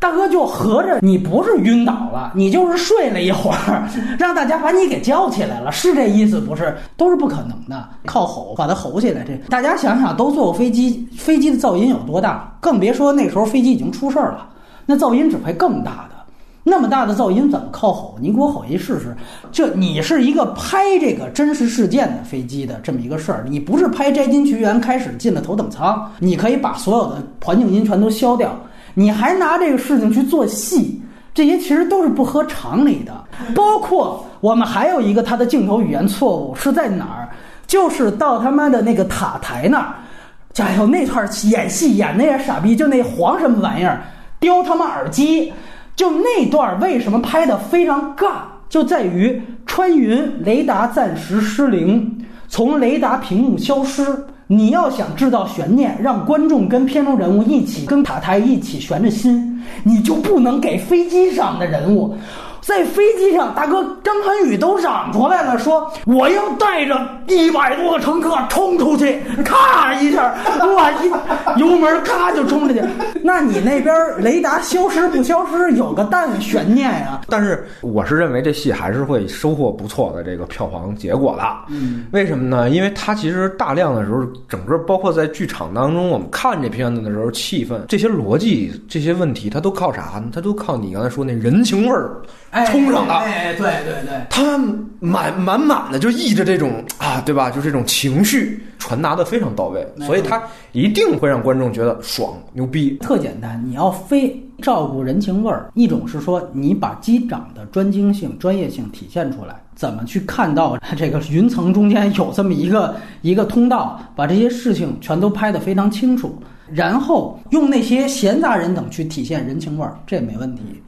大哥就合着你不是晕倒了，你就是睡了一会儿，*laughs* 让大家把你给叫起来了，是这意思不是？都是不可能的，靠吼把他吼起来。这大家想想，都坐过飞机，飞机的噪音有多大？更别说那时候飞机已经出事儿了，那噪音只会更大的。那么大的噪音怎么靠吼？你给我吼一试试。这你是一个拍这个真实事件的飞机的这么一个事儿，你不是拍摘金奇缘开始进了头等舱，你可以把所有的环境音全都消掉。你还拿这个事情去做戏，这些其实都是不合常理的。包括我们还有一个他的镜头语言错误是在哪儿？就是到他妈的那个塔台那儿，哎呦那段演戏演的也傻逼，就那黄什么玩意儿叼他妈耳机，就那段为什么拍的非常尬？就在于穿云雷达暂时失灵，从雷达屏幕消失。你要想制造悬念，让观众跟片中人物一起跟塔台一起悬着心，你就不能给飞机上的人物。在飞机上，大哥张涵予都嚷出来了，说我要带着一百多个乘客冲出去，咔一下，哇一油门咔就冲出去。*laughs* 那你那边雷达消失不消失，有个蛋悬念呀、但是我是认为这戏还是会收获不错的这个票房结果的。嗯，为什么呢？因为它其实大量的时候，整个包括在剧场当中，我们看这片子的时候，气氛这些逻辑这些问题，它都靠啥呢？它都靠你刚才说那人情味儿冲上的。哎，对对对，他满满满的就溢着这种啊，对吧？就这种情绪传达的非常到位，所以他一定会让观众觉得爽牛逼。特简单，你要非照顾人情味儿，一种是说你把机长的专精性、专业性体现出来，怎么去看到这个云层中间有这么一个一个通道，把这些事情全都拍得非常清楚，然后用那些闲杂人等去体现人情味儿，这没问题。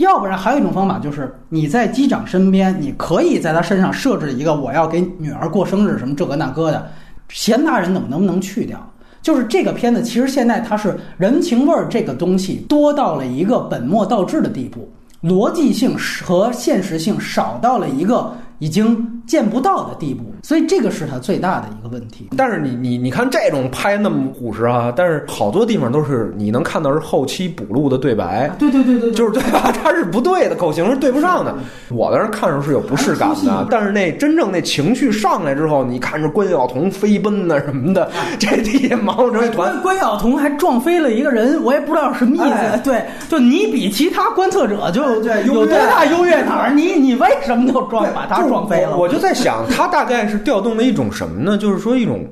要不然还有一种方法，就是你在机长身边，你可以在他身上设置一个我要给女儿过生日什么这个那个的，闲杂人等能不能去掉？就是这个片子，其实现在它是人情味儿这个东西多到了一个本末倒置的地步，逻辑性和现实性少到了一个已经见不到的地步，所以这个是它最大的一个问题。但是你你你看这种拍那么朴实啊，但是好多地方都是你能看到是后期补录的对白，对对对对，就是对吧？它是不对的，口型是对不上的。我当时看着是有不适感的，但是那真正那情绪上来之后，你看着关晓彤飞奔呐什么的，*laughs* 这地下忙活成一团。关晓彤还撞飞了一个人，我也不知道什么意思。对，就你比其他观测者就有多大优越感？你你为什么就撞把他撞飞了？我就在想，他大概是调动了一种什么呢？*laughs* 就是说一种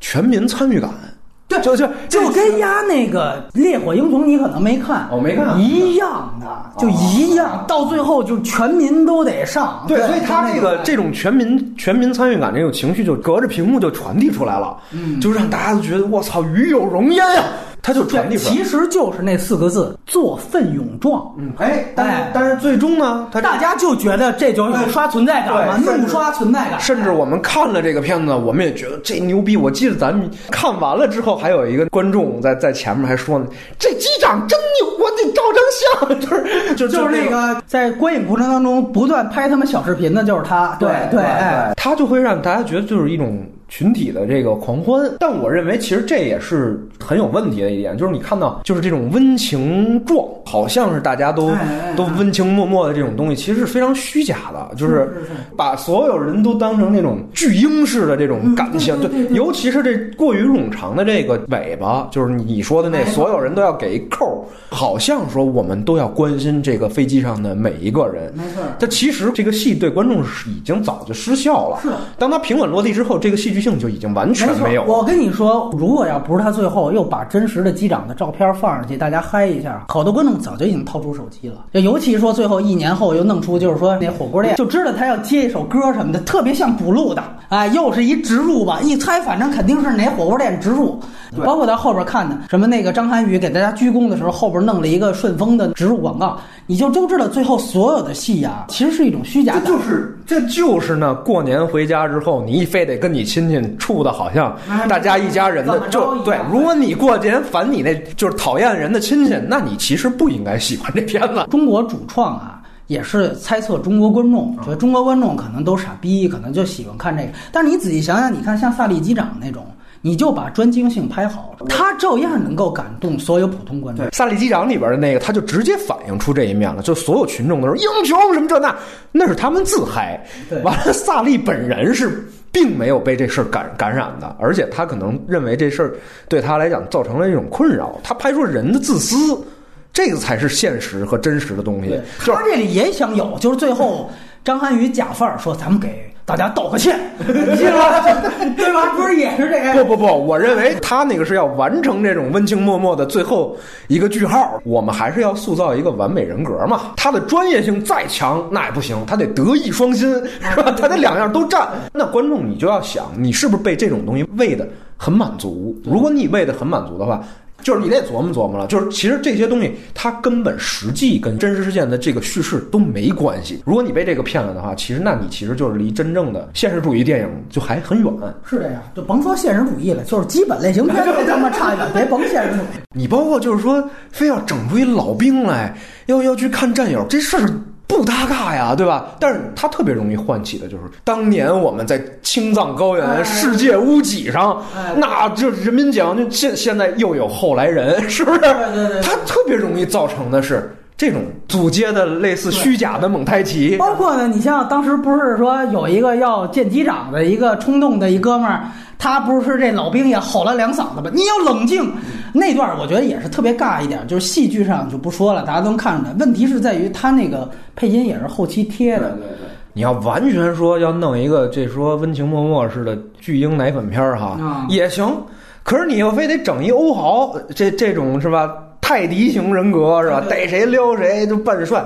全民参与感。对，就就就跟压那个《烈火英雄》，你可能没看，我没看，一样的，就一样，到最后就全民都得上。对，所以他这个这种全民全民参与感这种情绪，就隔着屏幕就传递出来了，嗯，就让大家都觉得我操，与有荣焉呀。他就传递出来，其实就是那四个字“做奋勇壮”。嗯，哎，但是但是最终呢，他大家就觉得这就有刷存在感嘛，怒刷存在感。甚至我们看了这个片子，我们也觉得这牛逼。我记得咱们看完了之后，还有一个观众在在前面还说呢：“这机长真牛，我得照张相。*laughs* ”就是就就是那个在观影过程当中不断拍他们小视频的，就是他。对对，他就会让大家觉得就是一种。群体的这个狂欢，但我认为其实这也是很有问题的一点，就是你看到就是这种温情状，好像是大家都都温情脉脉的这种东西，其实是非常虚假的，就是把所有人都当成那种巨婴式的这种感情，对，尤其是这过于冗长的这个尾巴，就是你说的那所有人都要给一扣，好像说我们都要关心这个飞机上的每一个人，没错。但其实这个戏对观众是已经早就失效了，是。当他平稳落地之后，这个戏剧。性就已经完全没有。我跟你说，如果要不是他最后又把真实的机长的照片放上去，大家嗨一下，好多观众早就已经掏出手机了。就尤其说最后一年后又弄出，就是说那火锅店就知道他要接一首歌什么的，特别像补录的。哎，又是一植入吧，一猜反正肯定是哪火锅店植入。包括到后边看的什么那个张涵予给大家鞠躬的时候，后边弄了一个顺丰的植入广告，你就都知道最后所有的戏呀，其实是一种虚假的。这。就是这就是呢，过年回家之后，你非得跟你亲戚处的好像大家一家人的，就对。如果你过年烦你那就是讨厌人的亲戚，那你其实不应该喜欢这片子。中国主创啊，也是猜测中国观众，觉得中国观众可能都傻逼，可能就喜欢看这个。但是你仔细想想，你看像萨利机长那种。你就把专精性拍好，他照样能够感动所有普通观众。萨利机长里边的那个，他就直接反映出这一面了，就所有群众都是英雄什么这那，那是他们自嗨。完了，萨利本人是并没有被这事儿感感染的，而且他可能认为这事儿对他来讲造成了一种困扰。他拍出人的自私，这个才是现实和真实的东西。他这里也想有，就是最后张涵予假范儿说：“咱们给。”大家道个歉，*laughs* 你信吗？对吧？不是也是这个？不不不，我认为他那个是要完成这种温情脉脉的最后一个句号。我们还是要塑造一个完美人格嘛。他的专业性再强，那也不行，他得德艺双馨，是吧？*laughs* 他得两样都占。那观众你就要想，你是不是被这种东西喂的很满足？如果你喂的很满足的话。就是你得琢磨琢磨了，就是其实这些东西它根本实际跟真实事件的这个叙事都没关系。如果你被这个骗了的话，其实那你其实就是离真正的现实主义电影就还很远。是这样，就甭说现实主义了，就是基本类型片都他妈差远，别甭现实主义。你包括就是说，非要整出一老兵来，要要去看战友，这事儿。不搭嘎呀，对吧？但是它特别容易唤起的就是当年我们在青藏高原世界屋脊上，那就人民讲，就现现在又有后来人，是不是？它特别容易造成的是这种组接的类似虚假的蒙太奇。包括呢，你像当时不是说有一个要见机长的一个冲动的一哥们儿。他不是这老兵也吼了两嗓子吗？你要冷静，那段我觉得也是特别尬一点，就是戏剧上就不说了，大家都能看出来。问题是在于他那个配音也是后期贴的，对对。你要完全说要弄一个这说温情脉脉似的巨婴奶粉片儿哈，啊也行。可是你又非得整一欧豪，这这种是吧？泰迪型人格是吧？逮谁撩谁就扮帅，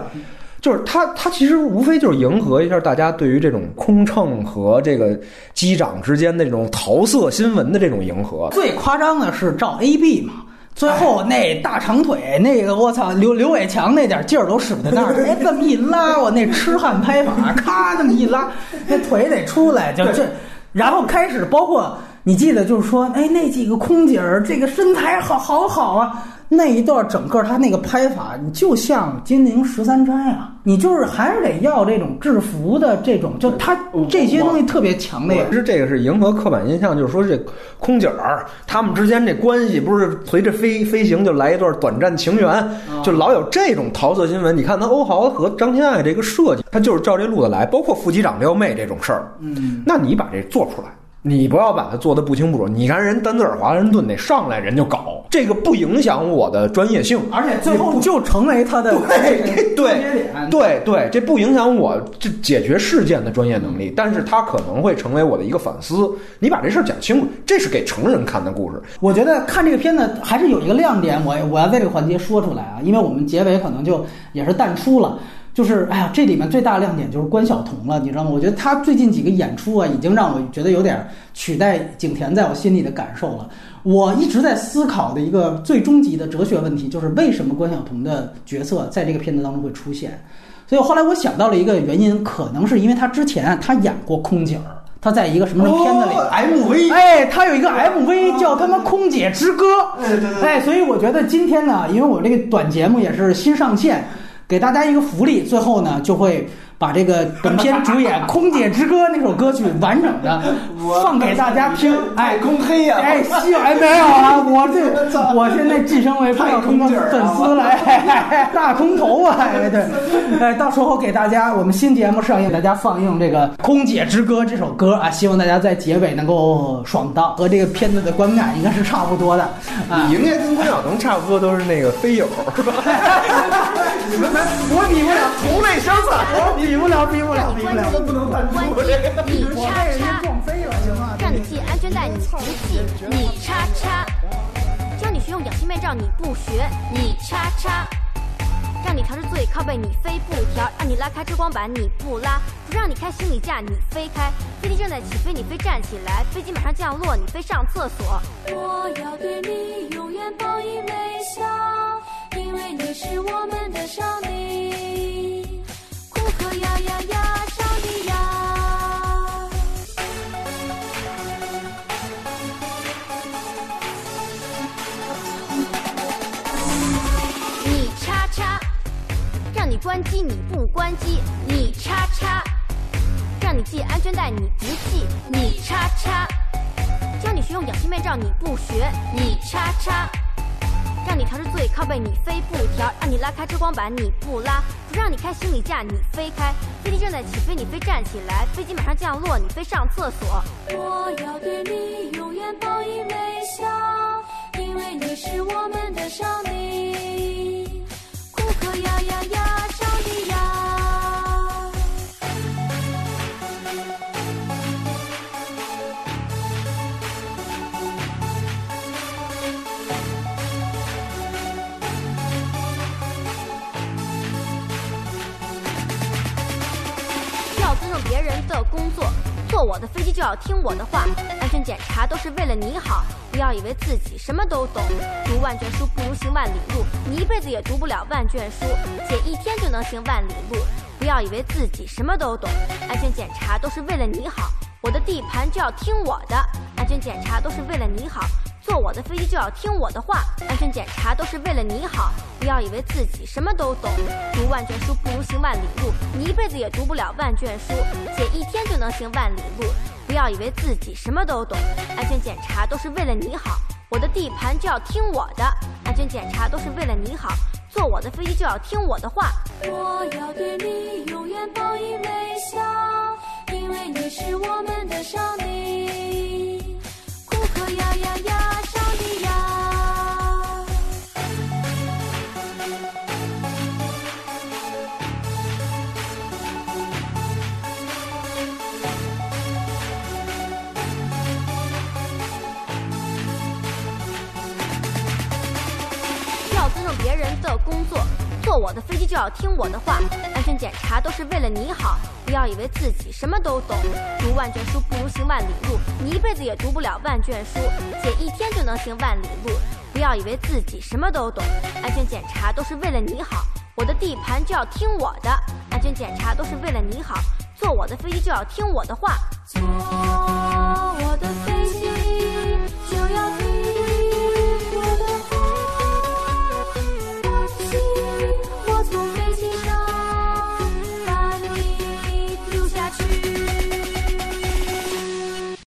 就是他他其实无非就是迎合一下大家对于这种空乘和这个机长之间的这种桃色新闻的这种迎合。最夸张的是照 A B 嘛。最后那大长腿，那个我操，刘刘伟强那点劲儿都使在那儿，*laughs* 哎，这么一拉，我那痴汉拍法，咔，这么一拉，那腿得出来，就这，然后开始包括你记得就是说，哎，那几个空姐儿这个身材好好好啊，那一段整个他那个拍法，你就像金陵十三钗啊，你就是还是得要这种制服的这种，就他这些东西特别强烈其。实这个是迎合刻板印象，就是说这空姐儿他们之间这关系不是随着飞飞行就来一段短暂情缘，就老有这种桃色新闻。你看他欧豪和张天爱这个设计，他就是照这路子来，包括副机长撩妹这种事儿。嗯，那你把这做出来。你不要把它做的不清不楚。你看人丹泽尔·华盛顿那上来人就搞，这个不影响我的专业性，而且最后就成为他的 *laughs* 对 *laughs* 关节点。对对，这不影响我这解决事件的专业能力，但是他可能会成为我的一个反思。你把这事儿讲清楚，这是给成人看的故事。我觉得看这个片子还是有一个亮点，我我要在这个环节说出来啊，因为我们结尾可能就也是淡出了。就是哎呀，这里面最大的亮点就是关晓彤了，你知道吗？我觉得她最近几个演出啊，已经让我觉得有点取代景甜在我心里的感受了。我一直在思考的一个最终极的哲学问题，就是为什么关晓彤的角色在这个片子当中会出现？所以后来我想到了一个原因，可能是因为她之前她演过空姐儿，她在一个什么什么片子里。哦 MV 哎，他有一个 MV 叫他妈《空姐之歌》，对对对哎，所以我觉得今天呢，因为我这个短节目也是新上线，给大家一个福利，最后呢就会把这个本片主演《空姐之歌》那首歌曲完整的放给大家听。哎，公黑呀哎，希哎没有啊，*laughs* 我这我现在晋升为空的粉丝了，*laughs* 大空头啊，哎对，哎，到时候给大家我们新节目上映，大家放映这个《空姐之歌》这首歌啊，希望大家在结尾能够爽到，和这个片子的观感应该是差不多的啊你。应该跟关晓彤差不多，都是那个飞友，是吧？*laughs* 你们我比不了，同类相残。我比不了，比不了，让你比不了。关机你叉叉？让你系安全带你不系，你叉叉，教你学用氧气面罩你不学，你叉叉。让你调直座椅靠背，你非不调；让你拉开遮光板，你不拉；不让你开行李架，你非开。飞机正在起飞，你非站起来；飞机马上降落，你非上厕所。我要对你永远报以微笑，因为你是我们的上帝。呀呀呀，上帝呀！你叉叉，让你关机你不关机，你叉叉，让你系安全带你不系，你叉叉，教你学用氧气面罩你不学，你叉叉，让你调至最靠背你非不调，让你拉开遮光板你不拉，不让你开行李架你非开，飞机正在起飞你非站起来，飞机马上降落你非上厕所。我要对你永远报以微笑，因为你是我们的上帝。要工作，坐我的飞机就要听我的话。安全检查都是为了你好，不要以为自己什么都懂。读万卷书不如行万里路，你一辈子也读不了万卷书，写一天就能行万里路。不要以为自己什么都懂，安全检查都是为了你好。我的地盘就要听我的，安全检查都是为了你好。坐我的飞机就要听我的话，安全检查都是为了你好。不要以为自己什么都懂，读万卷书不如行万里路，你一辈子也读不了万卷书，写一天就能行万里路。不要以为自己什么都懂，安全检查都是为了你好。我的地盘就要听我的，安全检查都是为了你好。坐我的飞机就要听我的话，我要对你永远报以微笑，因为你是我们的上帝。的工作，坐我的飞机就要听我的话。安全检查都是为了你好，不要以为自己什么都懂。读万卷书不如行万里路，你一辈子也读不了万卷书，写一天就能行万里路。不要以为自己什么都懂，安全检查都是为了你好。我的地盘就要听我的，安全检查都是为了你好。坐我的飞机就要听我的话。坐我的飞